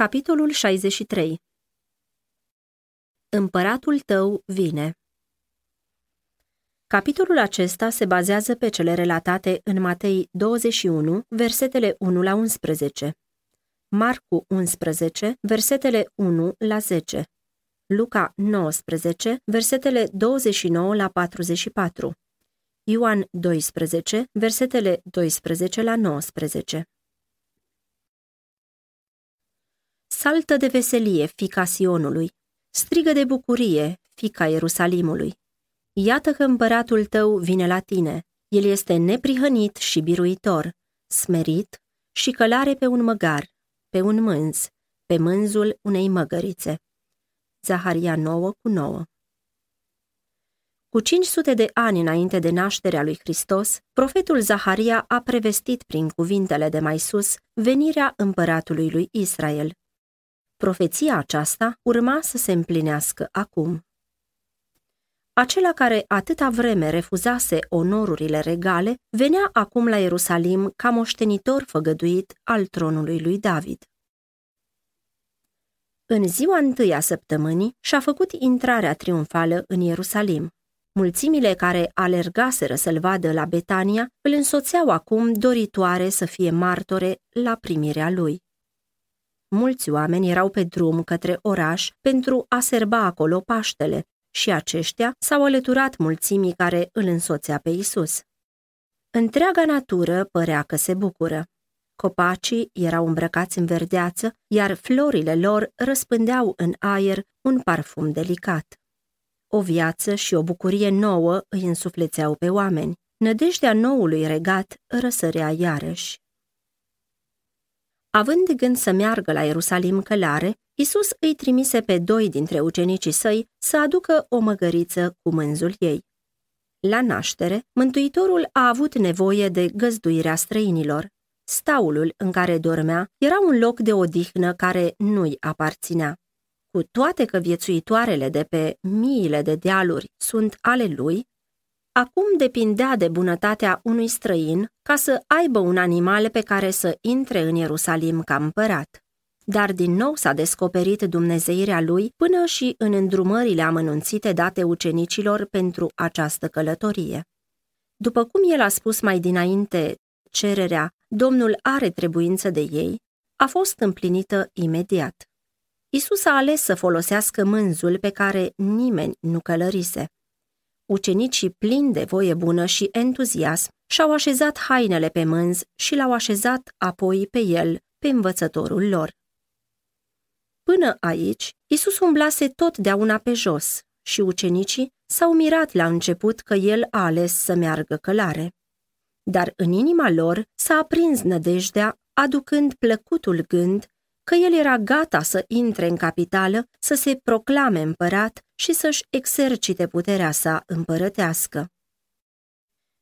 Capitolul 63 Împăratul tău vine. Capitolul acesta se bazează pe cele relatate în Matei 21, versetele 1 la 11, Marcu 11, versetele 1 la 10, Luca 19, versetele 29 la 44, Ioan 12, versetele 12 la 19. Saltă de veselie, fica Sionului, strigă de bucurie, fica Ierusalimului. Iată că împăratul tău vine la tine, el este neprihănit și biruitor, smerit și călare pe un măgar, pe un mânz, pe mânzul unei măgărițe. Zaharia 9 cu 9 Cu 500 de ani înainte de nașterea lui Hristos, profetul Zaharia a prevestit prin cuvintele de mai sus venirea împăratului lui Israel. Profeția aceasta urma să se împlinească acum. Acela care atâta vreme refuzase onorurile regale, venea acum la Ierusalim ca moștenitor făgăduit al tronului lui David. În ziua întâi a săptămânii și-a făcut intrarea triumfală în Ierusalim. Mulțimile care alergaseră să-l vadă la Betania îl însoțeau acum doritoare să fie martore la primirea lui. Mulți oameni erau pe drum către oraș pentru a serba acolo Paștele și aceștia s-au alăturat mulțimii care îl însoțea pe Isus. Întreaga natură părea că se bucură. Copacii erau îmbrăcați în verdeață, iar florile lor răspândeau în aer un parfum delicat. O viață și o bucurie nouă îi însuflețeau pe oameni. Nădejdea noului regat răsărea iarăși. Având de gând să meargă la Ierusalim călare, Isus îi trimise pe doi dintre ucenicii săi să aducă o măgăriță cu mânzul ei. La naștere, Mântuitorul a avut nevoie de găzduirea străinilor. Staulul în care dormea era un loc de odihnă care nu-i aparținea. Cu toate că viețuitoarele de pe miile de dealuri sunt ale lui, Acum depindea de bunătatea unui străin ca să aibă un animal pe care să intre în Ierusalim ca împărat. Dar din nou s-a descoperit dumnezeirea lui până și în îndrumările amănunțite date ucenicilor pentru această călătorie. După cum el a spus mai dinainte, cererea, Domnul are trebuință de ei, a fost împlinită imediat. Isus a ales să folosească mânzul pe care nimeni nu călărise. Ucenicii plini de voie bună și entuziasm și-au așezat hainele pe mânz și l-au așezat apoi pe el, pe învățătorul lor. Până aici, Isus umblase totdeauna pe jos și ucenicii s-au mirat la început că el a ales să meargă călare. Dar în inima lor s-a aprins nădejdea, aducând plăcutul gând că el era gata să intre în capitală, să se proclame împărat și să-și exercite puterea sa împărătească.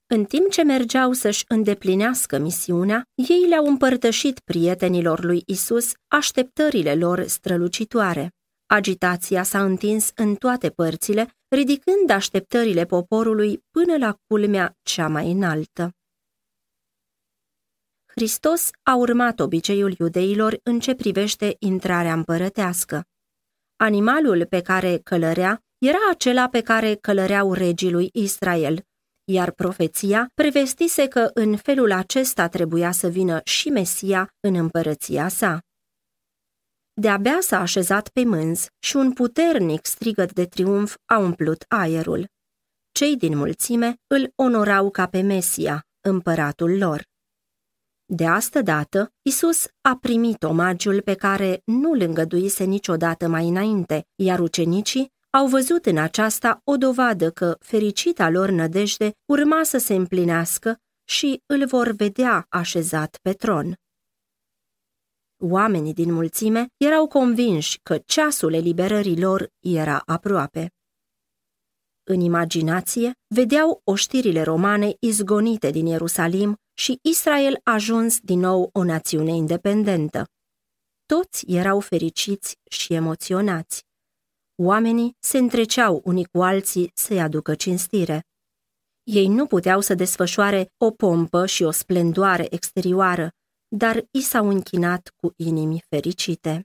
În timp ce mergeau să-și îndeplinească misiunea, ei le-au împărtășit prietenilor lui Isus așteptările lor strălucitoare. Agitația s-a întins în toate părțile, ridicând așteptările poporului până la culmea cea mai înaltă. Hristos a urmat obiceiul iudeilor în ce privește intrarea împărătească. Animalul pe care călărea era acela pe care călăreau regii lui Israel, iar profeția prevestise că în felul acesta trebuia să vină și Mesia în împărăția sa. De-abia s-a așezat pe mânz și un puternic strigăt de triumf a umplut aerul. Cei din mulțime îl onorau ca pe Mesia, împăratul lor. De asta dată, Isus a primit omagiul pe care nu îl îngăduise niciodată mai înainte, iar ucenicii au văzut în aceasta o dovadă că fericita lor nădejde urma să se împlinească și îl vor vedea așezat pe tron. Oamenii din mulțime erau convinși că ceasul eliberării lor era aproape. În imaginație vedeau oștirile romane izgonite din Ierusalim și Israel a ajuns din nou o națiune independentă. Toți erau fericiți și emoționați. Oamenii se întreceau unii cu alții să-i aducă cinstire. Ei nu puteau să desfășoare o pompă și o splendoare exterioară, dar i s-au închinat cu inimi fericite.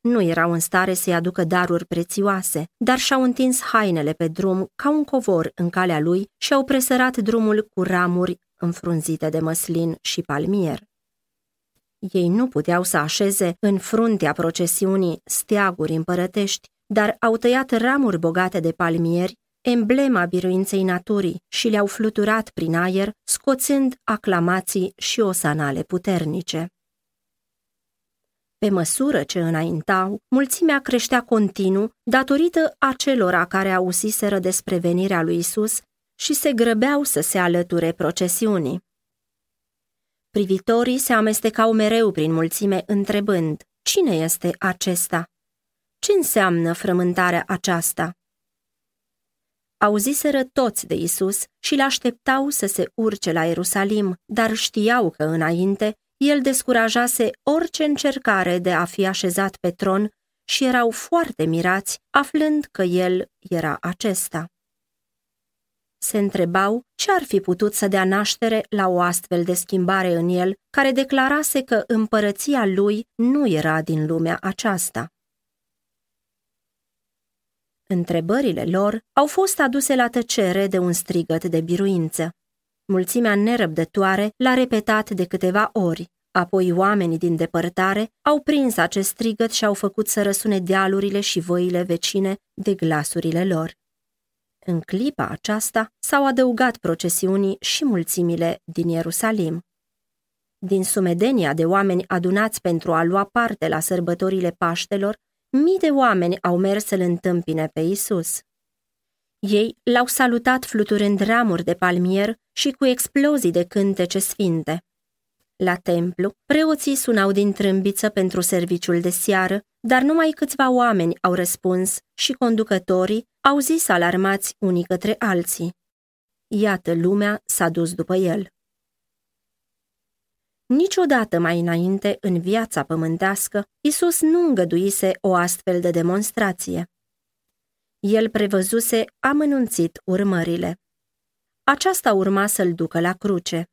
nu erau în stare să-i aducă daruri prețioase, dar și-au întins hainele pe drum ca un covor în calea lui și au presărat drumul cu ramuri înfrunzite de măslin și palmier. Ei nu puteau să așeze în fruntea procesiunii steaguri împărătești, dar au tăiat ramuri bogate de palmieri, emblema biruinței naturii, și le-au fluturat prin aer, scoțând aclamații și osanale puternice. Pe măsură ce înaintau, mulțimea creștea continuu datorită acelora care auziseră despre venirea lui Isus și se grăbeau să se alăture procesiunii. Privitorii se amestecau mereu prin mulțime întrebând, cine este acesta? Ce înseamnă frământarea aceasta? Auziseră toți de Isus și l-așteptau să se urce la Ierusalim, dar știau că înainte el descurajase orice încercare de a fi așezat pe tron și erau foarte mirați aflând că el era acesta. Se întrebau ce ar fi putut să dea naștere la o astfel de schimbare în el, care declarase că împărăția lui nu era din lumea aceasta. Întrebările lor au fost aduse la tăcere de un strigăt de biruință. Mulțimea nerăbdătoare l-a repetat de câteva ori, apoi oamenii din depărtare au prins acest strigăt și au făcut să răsune dealurile și văile vecine de glasurile lor. În clipa aceasta s-au adăugat procesiunii și mulțimile din Ierusalim. Din sumedenia de oameni adunați pentru a lua parte la sărbătorile Paștelor, mii de oameni au mers să-l întâmpine pe Isus. Ei l-au salutat fluturând ramuri de palmier și cu explozii de cântece sfinte. La templu, preoții sunau din trâmbiță pentru serviciul de seară, dar numai câțiva oameni au răspuns și conducătorii au zis alarmați unii către alții. Iată, lumea s-a dus după el. Niciodată mai înainte, în viața pământească, Isus nu îngăduise o astfel de demonstrație. El prevăzuse amănunțit urmările. Aceasta urma să-l ducă la cruce.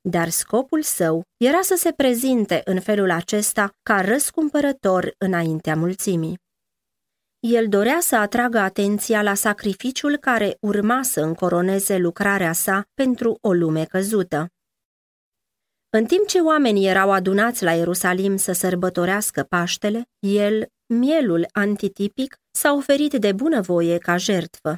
Dar scopul său era să se prezinte în felul acesta ca răscumpărător înaintea mulțimii. El dorea să atragă atenția la sacrificiul care urma să încoroneze lucrarea sa pentru o lume căzută. În timp ce oamenii erau adunați la Ierusalim să sărbătorească Paștele, el, mielul antitipic, s-a oferit de bunăvoie ca jertfă.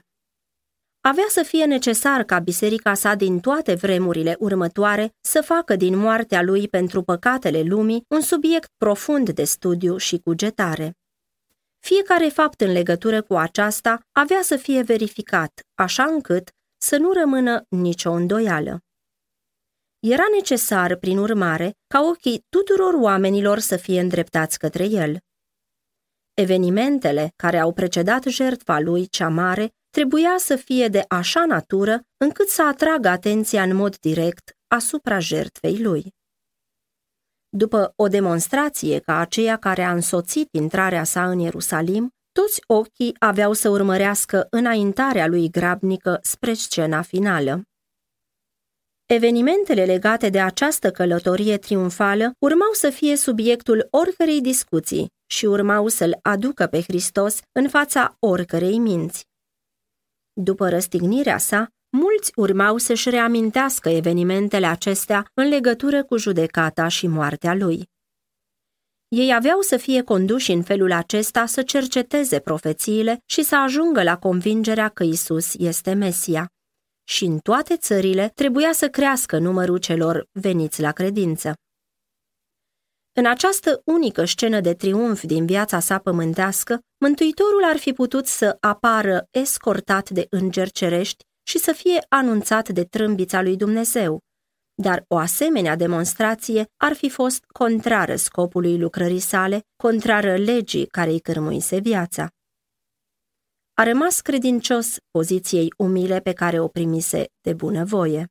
Avea să fie necesar ca biserica sa din toate vremurile următoare să facă din moartea lui pentru păcatele lumii un subiect profund de studiu și cugetare. Fiecare fapt în legătură cu aceasta avea să fie verificat, așa încât să nu rămână nicio îndoială. Era necesar, prin urmare, ca ochii tuturor oamenilor să fie îndreptați către el. Evenimentele care au precedat jertfa lui cea mare trebuia să fie de așa natură încât să atragă atenția în mod direct asupra jertfei lui. După o demonstrație ca aceea care a însoțit intrarea sa în Ierusalim, toți ochii aveau să urmărească înaintarea lui grabnică spre scena finală. Evenimentele legate de această călătorie triumfală urmau să fie subiectul oricărei discuții și urmau să-l aducă pe Hristos în fața oricărei minți. După răstignirea sa, mulți urmau să-și reamintească evenimentele acestea în legătură cu judecata și moartea lui. Ei aveau să fie conduși în felul acesta să cerceteze profețiile și să ajungă la convingerea că Isus este Mesia. Și în toate țările trebuia să crească numărul celor veniți la credință. În această unică scenă de triumf din viața sa pământească, Mântuitorul ar fi putut să apară escortat de îngeri cerești și să fie anunțat de trâmbița lui Dumnezeu, dar o asemenea demonstrație ar fi fost contrară scopului lucrării sale, contrară legii care îi cârmuise viața. A rămas credincios poziției umile pe care o primise de bunăvoie.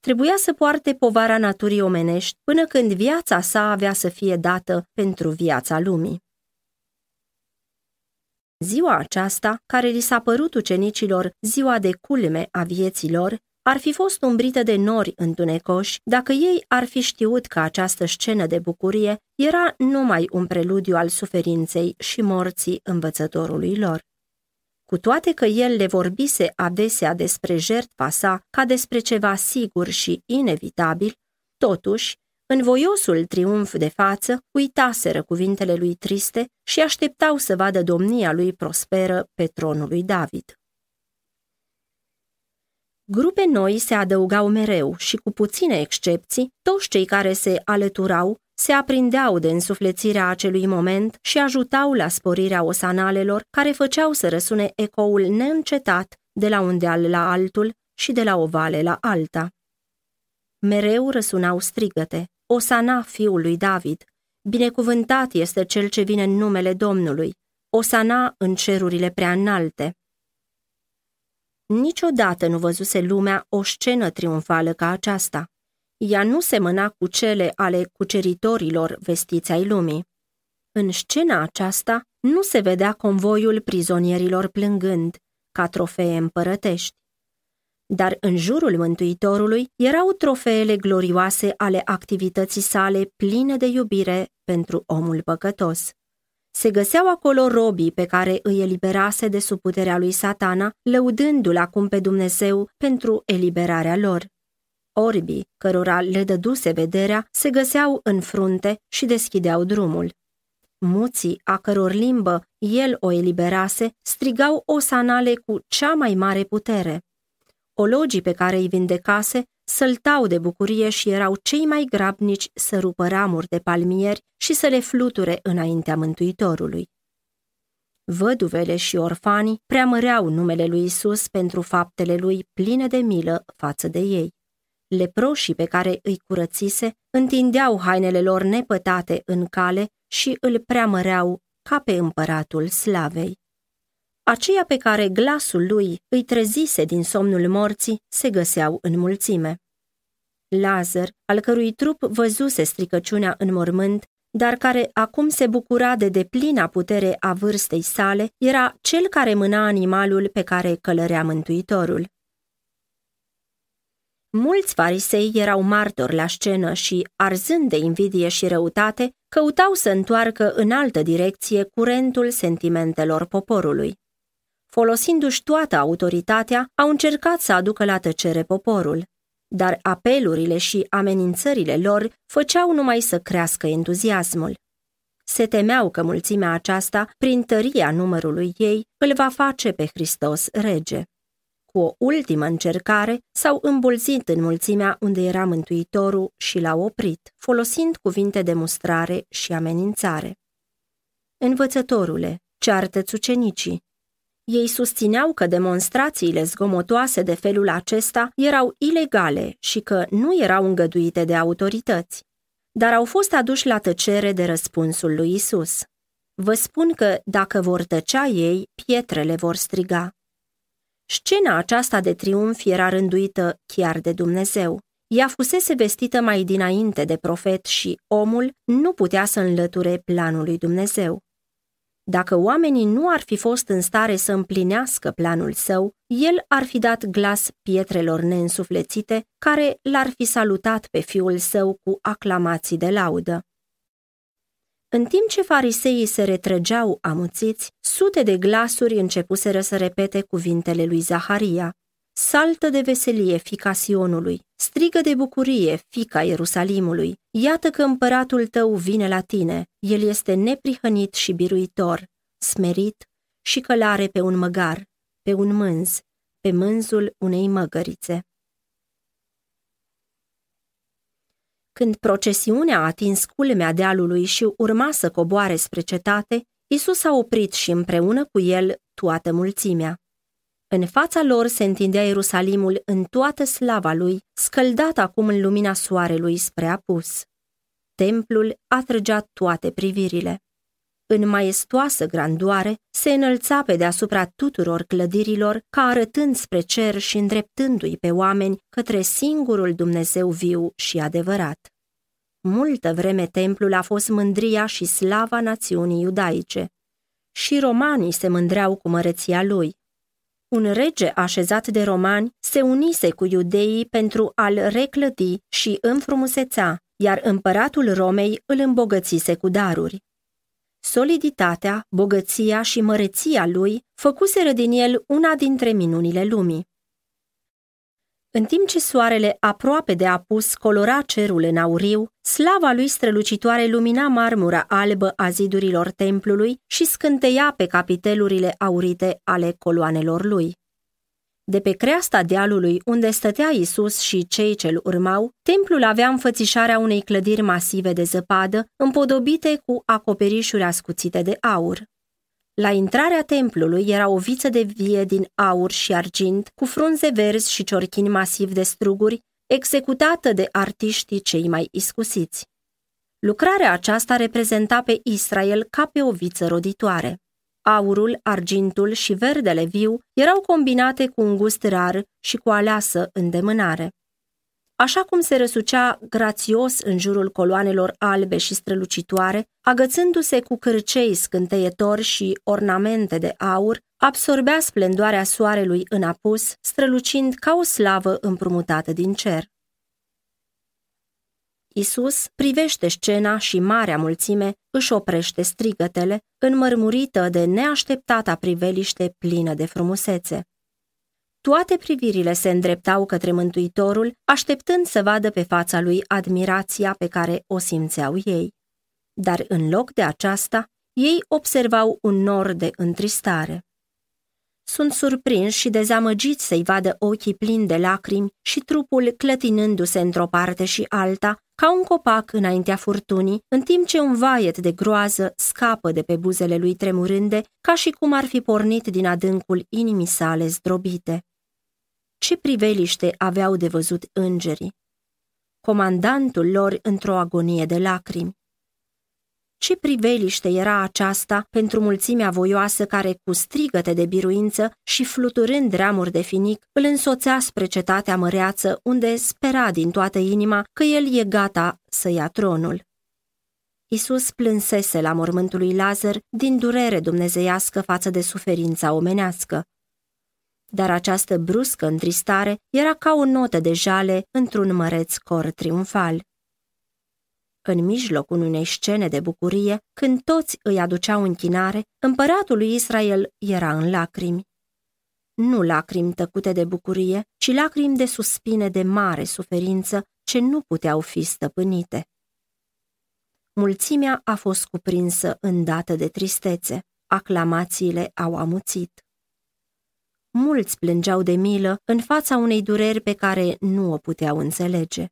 Trebuia să poarte povara naturii omenești până când viața sa avea să fie dată pentru viața lumii. Ziua aceasta, care li s-a părut ucenicilor ziua de culme a vieților, ar fi fost umbrită de nori întunecoși dacă ei ar fi știut că această scenă de bucurie era numai un preludiu al suferinței și morții învățătorului lor. Cu toate că el le vorbise adesea despre jertfa sa ca despre ceva sigur și inevitabil, totuși, în voiosul triumf de față, uitaseră cuvintele lui triste și așteptau să vadă domnia lui prosperă pe tronul lui David. Grupe noi se adăugau mereu și, cu puține excepții, toți cei care se alăturau se aprindeau de însuflețirea acelui moment și ajutau la sporirea osanalelor care făceau să răsune ecoul neîncetat de la un deal la altul și de la o vale la alta. Mereu răsunau strigăte, Osana fiului David, binecuvântat este cel ce vine în numele Domnului, Osana în cerurile prea înalte. Niciodată nu văzuse lumea o scenă triumfală ca aceasta. Ea nu semăna cu cele ale cuceritorilor vestiți ai lumii. În scena aceasta nu se vedea convoiul prizonierilor plângând, ca trofee împărătești. Dar în jurul Mântuitorului erau trofeele glorioase ale activității sale pline de iubire pentru omul păcătos. Se găseau acolo robii pe care îi eliberase de sub puterea lui satana, lăudându-l acum pe Dumnezeu pentru eliberarea lor. Orbii, cărora le dăduse vederea, se găseau în frunte și deschideau drumul. Muții, a căror limbă el o eliberase, strigau osanale cu cea mai mare putere. Ologii pe care îi vindecase săltau de bucurie și erau cei mai grabnici să rupă ramuri de palmieri și să le fluture înaintea Mântuitorului. Văduvele și orfanii preamăreau numele lui Isus pentru faptele lui pline de milă față de ei. Leproșii pe care îi curățise întindeau hainele lor nepătate în cale și îl preamăreau ca pe împăratul slavei. Aceia pe care glasul lui îi trezise din somnul morții se găseau în mulțime. Lazar, al cărui trup văzuse stricăciunea în mormânt, dar care acum se bucura de deplina putere a vârstei sale, era cel care mâna animalul pe care călărea Mântuitorul. Mulți farisei erau martori la scenă și, arzând de invidie și răutate, căutau să întoarcă în altă direcție curentul sentimentelor poporului. Folosindu-și toată autoritatea, au încercat să aducă la tăcere poporul, dar apelurile și amenințările lor făceau numai să crească entuziasmul. Se temeau că mulțimea aceasta, prin tăria numărului ei, îl va face pe Hristos rege. Cu o ultimă încercare, s-au îmbulzit în mulțimea unde era Mântuitorul și l-au oprit, folosind cuvinte de mustrare și amenințare. Învățătorule, ceartă-ți ucenicii, ei susțineau că demonstrațiile zgomotoase de felul acesta erau ilegale și că nu erau îngăduite de autorități, dar au fost aduși la tăcere de răspunsul lui Isus. Vă spun că dacă vor tăcea ei, pietrele vor striga. Scena aceasta de triumf era rânduită chiar de Dumnezeu. Ea fusese vestită mai dinainte de profet și omul nu putea să înlăture planul lui Dumnezeu. Dacă oamenii nu ar fi fost în stare să împlinească planul său, el ar fi dat glas pietrelor neînsuflețite, care l-ar fi salutat pe fiul său cu aclamații de laudă. În timp ce fariseii se retrăgeau amuțiți, sute de glasuri începuseră să repete cuvintele lui Zaharia. Saltă de veselie, fica Sionului, strigă de bucurie, fica Ierusalimului, iată că împăratul tău vine la tine, el este neprihănit și biruitor, smerit și călare pe un măgar, pe un mânz, pe mânzul unei măgărițe. Când procesiunea a atins culmea dealului și urma să coboare spre cetate, Isus a oprit și împreună cu el toată mulțimea. În fața lor se întindea Ierusalimul în toată slava lui, scăldat acum în lumina soarelui spre apus. Templul atrăgea toate privirile. În maestoasă grandoare se înălța pe deasupra tuturor clădirilor, ca arătând spre cer și îndreptându-i pe oameni către singurul Dumnezeu viu și adevărat. Multă vreme templul a fost mândria și slava națiunii iudaice. Și romanii se mândreau cu măreția lui. Un rege așezat de romani se unise cu iudeii pentru a-l reclădi și înfrumuseța, iar împăratul Romei îl îmbogățise cu daruri. Soliditatea, bogăția și măreția lui făcuseră din el una dintre minunile lumii. În timp ce soarele aproape de apus colora cerul în auriu, slava lui strălucitoare lumina marmura albă a zidurilor templului și scânteia pe capitelurile aurite ale coloanelor lui. De pe creasta dealului unde stătea Isus și cei ce-l urmau, templul avea înfățișarea unei clădiri masive de zăpadă, împodobite cu acoperișuri ascuțite de aur. La intrarea templului era o viță de vie din aur și argint, cu frunze verzi și ciorchini masiv de struguri, executată de artiștii cei mai iscusiți. Lucrarea aceasta reprezenta pe Israel ca pe o viță roditoare. Aurul, argintul și verdele viu erau combinate cu un gust rar și cu aleasă îndemânare. Așa cum se răsucea grațios în jurul coloanelor albe și strălucitoare, agățându-se cu cârcei scânteietori și ornamente de aur, absorbea splendoarea soarelui în apus, strălucind ca o slavă împrumutată din cer. Isus privește scena și marea mulțime își oprește strigătele, înmărmurită de neașteptata priveliște plină de frumusețe. Toate privirile se îndreptau către Mântuitorul, așteptând să vadă pe fața lui admirația pe care o simțeau ei. Dar în loc de aceasta, ei observau un nor de întristare. Sunt surprinși și dezamăgiți să-i vadă ochii plini de lacrimi și trupul clătinându-se într-o parte și alta, ca un copac înaintea furtunii, în timp ce un vaiet de groază scapă de pe buzele lui tremurânde, ca și cum ar fi pornit din adâncul inimii sale zdrobite. Ce priveliște aveau de văzut îngerii! Comandantul lor într-o agonie de lacrimi. Ce priveliște era aceasta pentru mulțimea voioasă care, cu strigăte de biruință și fluturând ramuri de finic, îl însoțea spre cetatea măreață, unde spera din toată inima că el e gata să ia tronul. Isus plânsese la mormântul lui Lazar din durere dumnezeiască față de suferința omenească. Dar această bruscă întristare era ca o notă de jale într-un măreț cor triumfal. În mijlocul unei scene de bucurie, când toți îi aduceau închinare, împăratul lui Israel era în lacrimi. Nu lacrimi tăcute de bucurie, ci lacrimi de suspine de mare suferință ce nu puteau fi stăpânite. Mulțimea a fost cuprinsă îndată de tristețe, aclamațiile au amuțit. Mulți plângeau de milă în fața unei dureri pe care nu o puteau înțelege.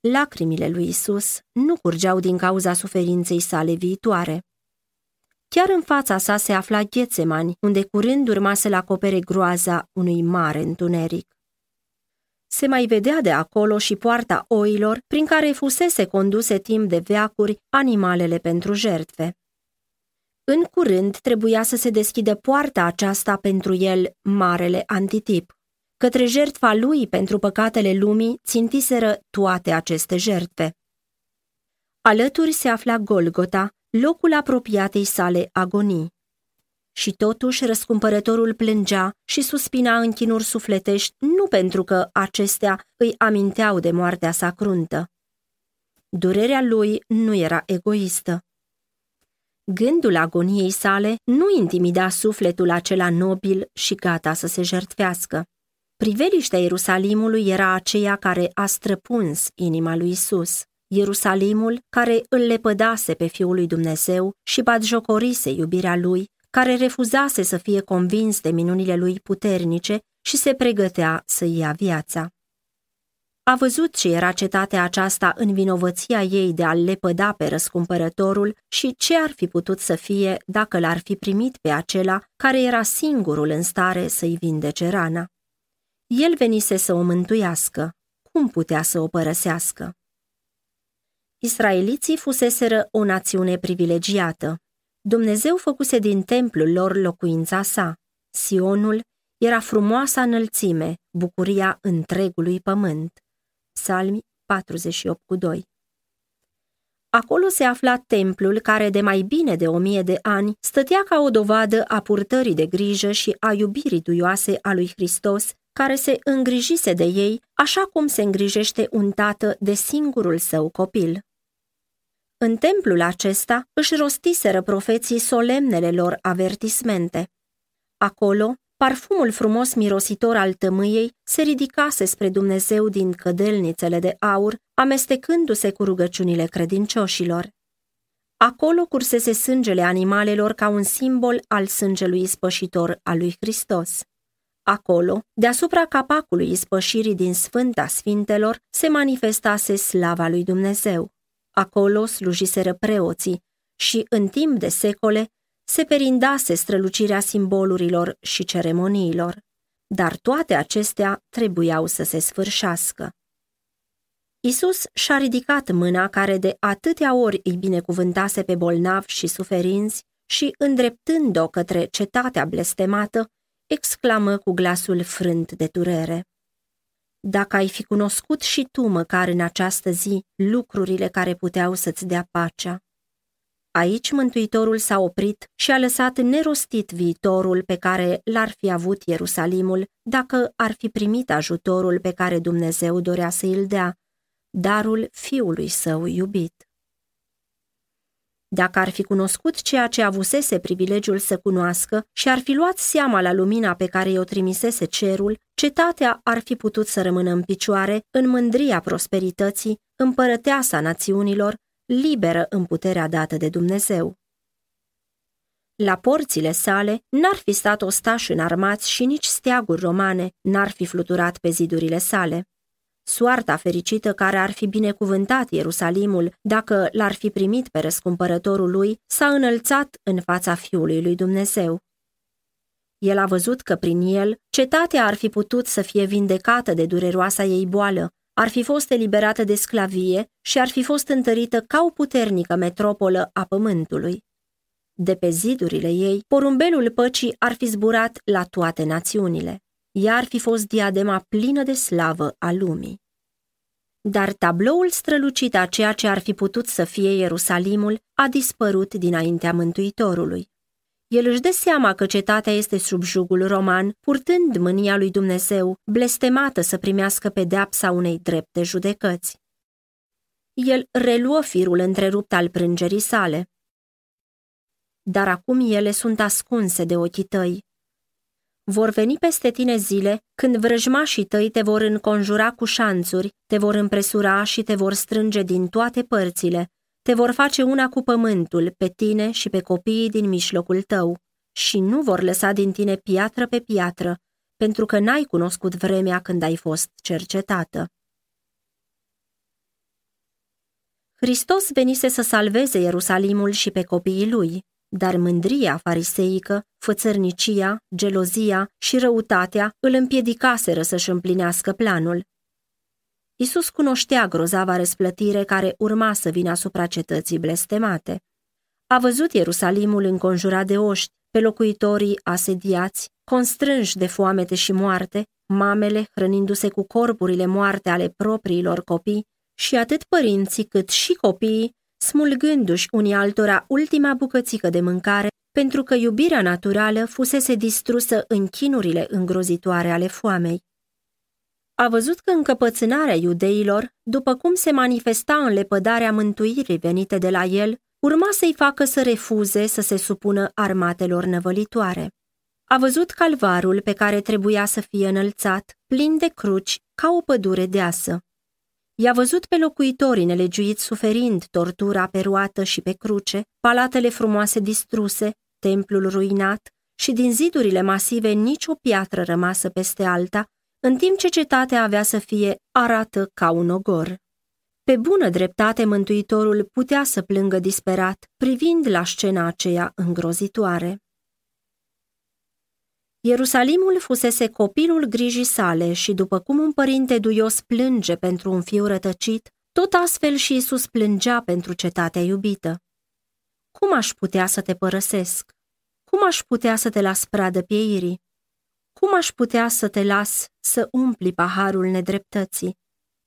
Lacrimile lui Isus nu curgeau din cauza suferinței sale viitoare. Chiar în fața sa se afla Ghețemani, unde curând urma să-l acopere groaza unui mare întuneric. Se mai vedea de acolo și poarta oilor, prin care fusese conduse timp de veacuri animalele pentru jertfe. În curând trebuia să se deschidă poarta aceasta pentru el, marele antitip. Către jertfa lui pentru păcatele lumii țintiseră toate aceste jertfe. Alături se afla Golgota, locul apropiatei sale agonii. Și totuși răscumpărătorul plângea și suspina în chinuri sufletești nu pentru că acestea îi aminteau de moartea sa cruntă. Durerea lui nu era egoistă. Gândul agoniei sale nu intimida sufletul acela nobil și gata să se jertfească. Priveliștea Ierusalimului era aceea care a străpuns inima lui Isus. Ierusalimul care îl lepădase pe Fiul lui Dumnezeu și batjocorise iubirea lui, care refuzase să fie convins de minunile lui puternice și se pregătea să ia viața. A văzut ce era cetatea aceasta în vinovăția ei de a-l lepăda pe răscumpărătorul și ce ar fi putut să fie dacă l-ar fi primit pe acela care era singurul în stare să-i vindece rana. El venise să o mântuiască. Cum putea să o părăsească? Israeliții fuseseră o națiune privilegiată. Dumnezeu făcuse din templul lor locuința sa. Sionul era frumoasa înălțime, bucuria întregului pământ. Psalmi 48 cu 2 Acolo se afla templul care de mai bine de o mie de ani stătea ca o dovadă a purtării de grijă și a iubirii duioase a lui Hristos, care se îngrijise de ei așa cum se îngrijește un tată de singurul său copil. În templul acesta își rostiseră profeții solemnele lor avertismente. Acolo, parfumul frumos mirositor al tămâiei se ridicase spre Dumnezeu din cădelnițele de aur, amestecându-se cu rugăciunile credincioșilor. Acolo cursese sângele animalelor ca un simbol al sângelui ispășitor al lui Hristos. Acolo, deasupra capacului ispășirii din Sfânta Sfintelor, se manifestase slava lui Dumnezeu. Acolo slujiseră preoții și, în timp de secole, se perindase strălucirea simbolurilor și ceremoniilor, dar toate acestea trebuiau să se sfârșească. Isus și-a ridicat mâna care de atâtea ori îi binecuvântase pe bolnavi și suferinți și, îndreptând-o către cetatea blestemată, exclamă cu glasul frânt de durere. Dacă ai fi cunoscut și tu măcar în această zi lucrurile care puteau să-ți dea pacea. Aici Mântuitorul s-a oprit și a lăsat nerostit viitorul pe care l-ar fi avut Ierusalimul dacă ar fi primit ajutorul pe care Dumnezeu dorea să îl dea, darul fiului său iubit. Dacă ar fi cunoscut ceea ce avusese privilegiul să cunoască și ar fi luat seama la lumina pe care i-o trimisese cerul, cetatea ar fi putut să rămână în picioare în mândria prosperității, împărăteasa națiunilor, liberă în puterea dată de Dumnezeu. La porțile sale n-ar fi stat ostași înarmați și nici steaguri romane n-ar fi fluturat pe zidurile sale. Soarta fericită care ar fi binecuvântat Ierusalimul dacă l-ar fi primit pe răscumpărătorul lui s-a înălțat în fața Fiului lui Dumnezeu. El a văzut că prin el cetatea ar fi putut să fie vindecată de dureroasa ei boală, ar fi fost eliberată de sclavie și ar fi fost întărită ca o puternică metropolă a pământului. De pe zidurile ei, porumbelul păcii ar fi zburat la toate națiunile ea ar fi fost diadema plină de slavă a lumii. Dar tabloul strălucit a ceea ce ar fi putut să fie Ierusalimul a dispărut dinaintea Mântuitorului. El își dă seama că cetatea este sub jugul roman, purtând mânia lui Dumnezeu, blestemată să primească pedeapsa unei drepte judecăți. El reluă firul întrerupt al prângerii sale. Dar acum ele sunt ascunse de ochii tăi, vor veni peste tine zile când vrăjmașii tăi te vor înconjura cu șanțuri, te vor împresura și te vor strânge din toate părțile, te vor face una cu pământul, pe tine și pe copiii din mijlocul tău, și nu vor lăsa din tine piatră pe piatră, pentru că n-ai cunoscut vremea când ai fost cercetată. Hristos venise să salveze Ierusalimul și pe copiii lui, dar mândria fariseică, fățărnicia, gelozia și răutatea îl împiedicaseră să-și împlinească planul. Isus cunoștea grozava răsplătire care urma să vină asupra cetății blestemate. A văzut Ierusalimul înconjurat de oști, pe locuitorii asediați, constrânși de foamete și moarte, mamele hrănindu-se cu corpurile moarte ale propriilor copii și atât părinții cât și copiii smulgându-și unii altora ultima bucățică de mâncare, pentru că iubirea naturală fusese distrusă în chinurile îngrozitoare ale foamei. A văzut că încăpățânarea iudeilor, după cum se manifesta în lepădarea mântuirii venite de la el, urma să-i facă să refuze să se supună armatelor năvălitoare. A văzut calvarul pe care trebuia să fie înălțat, plin de cruci, ca o pădure deasă. I-a văzut pe locuitorii nelegiuiți suferind tortura pe roată și pe cruce, palatele frumoase distruse, templul ruinat și din zidurile masive nici o piatră rămasă peste alta, în timp ce cetatea avea să fie arată ca un ogor. Pe bună dreptate Mântuitorul putea să plângă disperat, privind la scena aceea îngrozitoare. Ierusalimul fusese copilul grijii sale și după cum un părinte duios plânge pentru un fiu rătăcit, tot astfel și Isus plângea pentru cetatea iubită. Cum aș putea să te părăsesc? Cum aș putea să te las pradă pieirii? Cum aș putea să te las să umpli paharul nedreptății?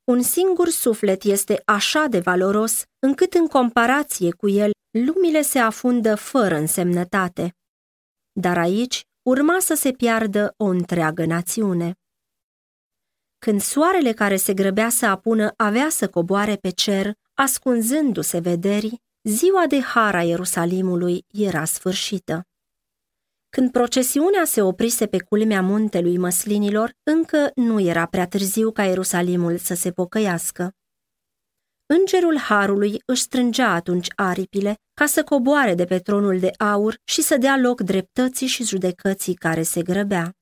Un singur suflet este așa de valoros, încât în comparație cu el, lumile se afundă fără însemnătate. Dar aici urma să se piardă o întreagă națiune. Când soarele care se grăbea să apună avea să coboare pe cer, ascunzându-se vederii, ziua de hara Ierusalimului era sfârșită. Când procesiunea se oprise pe culmea muntelui măslinilor, încă nu era prea târziu ca Ierusalimul să se pocăiască. Îngerul Harului își strângea atunci aripile ca să coboare de pe tronul de aur și să dea loc dreptății și judecății care se grăbea.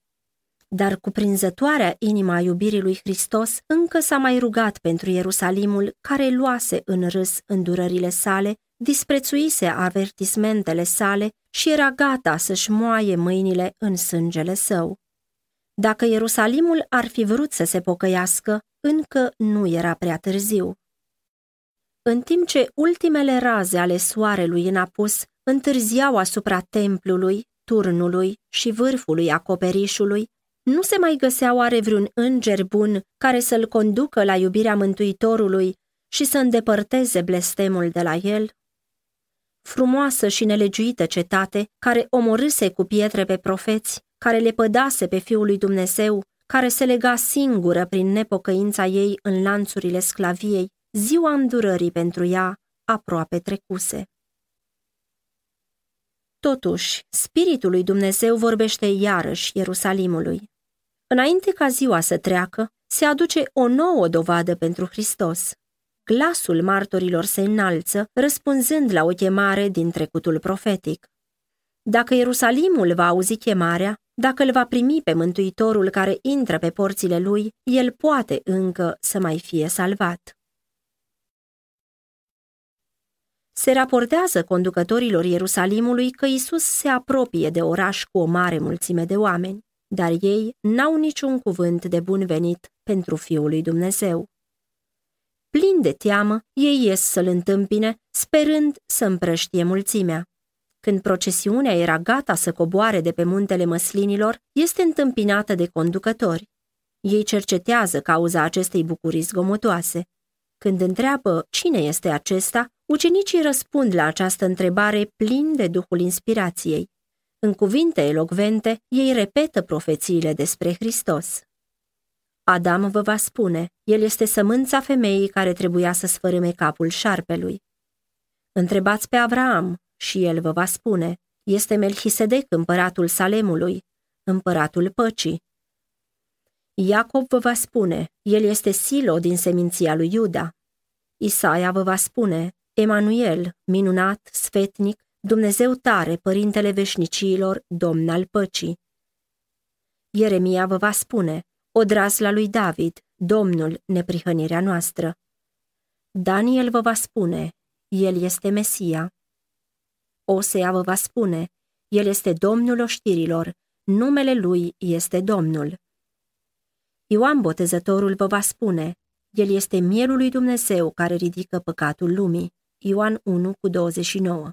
Dar cuprinzătoarea inima iubirii lui Hristos încă s-a mai rugat pentru Ierusalimul care luase în râs îndurările sale, disprețuise avertismentele sale și era gata să-și moaie mâinile în sângele său. Dacă Ierusalimul ar fi vrut să se pocăiască, încă nu era prea târziu. În timp ce ultimele raze ale soarelui în apus întârziau asupra templului, turnului și vârfului acoperișului, nu se mai găsea oare vreun înger bun care să-l conducă la iubirea Mântuitorului și să îndepărteze blestemul de la el? Frumoasă și nelegiuită cetate, care omorâse cu pietre pe profeți, care le pădase pe Fiul lui Dumnezeu, care se lega singură prin nepocăința ei în lanțurile sclaviei, ziua îndurării pentru ea aproape trecuse. Totuși, Spiritul lui Dumnezeu vorbește iarăși Ierusalimului. Înainte ca ziua să treacă, se aduce o nouă dovadă pentru Hristos. Glasul martorilor se înalță, răspunzând la o chemare din trecutul profetic. Dacă Ierusalimul va auzi chemarea, dacă îl va primi pe Mântuitorul care intră pe porțile lui, el poate încă să mai fie salvat. Se raportează conducătorilor Ierusalimului că Isus se apropie de oraș cu o mare mulțime de oameni, dar ei n-au niciun cuvânt de bun venit pentru Fiul lui Dumnezeu. Plin de teamă, ei ies să-l întâmpine, sperând să împrăștie mulțimea. Când procesiunea era gata să coboare de pe muntele măslinilor, este întâmpinată de conducători. Ei cercetează cauza acestei bucurii zgomotoase. Când întreabă cine este acesta, ucenicii răspund la această întrebare plin de duhul inspirației. În cuvinte elocvente, ei repetă profețiile despre Hristos. Adam vă va spune, el este sămânța femeii care trebuia să sfărâme capul șarpelui. Întrebați pe Avraam și el vă va spune, este Melchisedec împăratul Salemului, împăratul păcii. Iacob vă va spune, el este Silo din seminția lui Iuda. Isaia vă va spune, Emanuel, minunat, sfetnic, Dumnezeu tare, părintele veșnicilor, domn al păcii. Ieremia vă va spune, odrazla lui David, Domnul, neprihănirea noastră. Daniel vă va spune, El este Mesia. Osea vă va spune, El este Domnul oștirilor, numele Lui este Domnul. Ioan Botezătorul vă va spune, El este mielul lui Dumnezeu care ridică păcatul lumii. Ioan 1 cu 29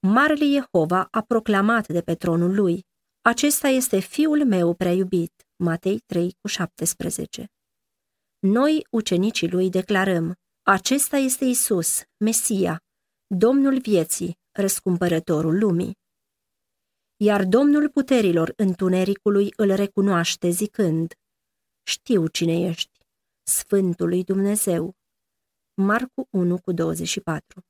Marele Jehova a proclamat de pe tronul lui, Acesta este fiul meu prea iubit, Matei 3 cu 17. Noi, ucenicii lui, declarăm, acesta este Isus, Mesia, Domnul vieții, răscumpărătorul lumii. Iar Domnul puterilor întunericului îl recunoaște zicând, Știu cine ești, Sfântul lui Dumnezeu. Marcu 1 cu 24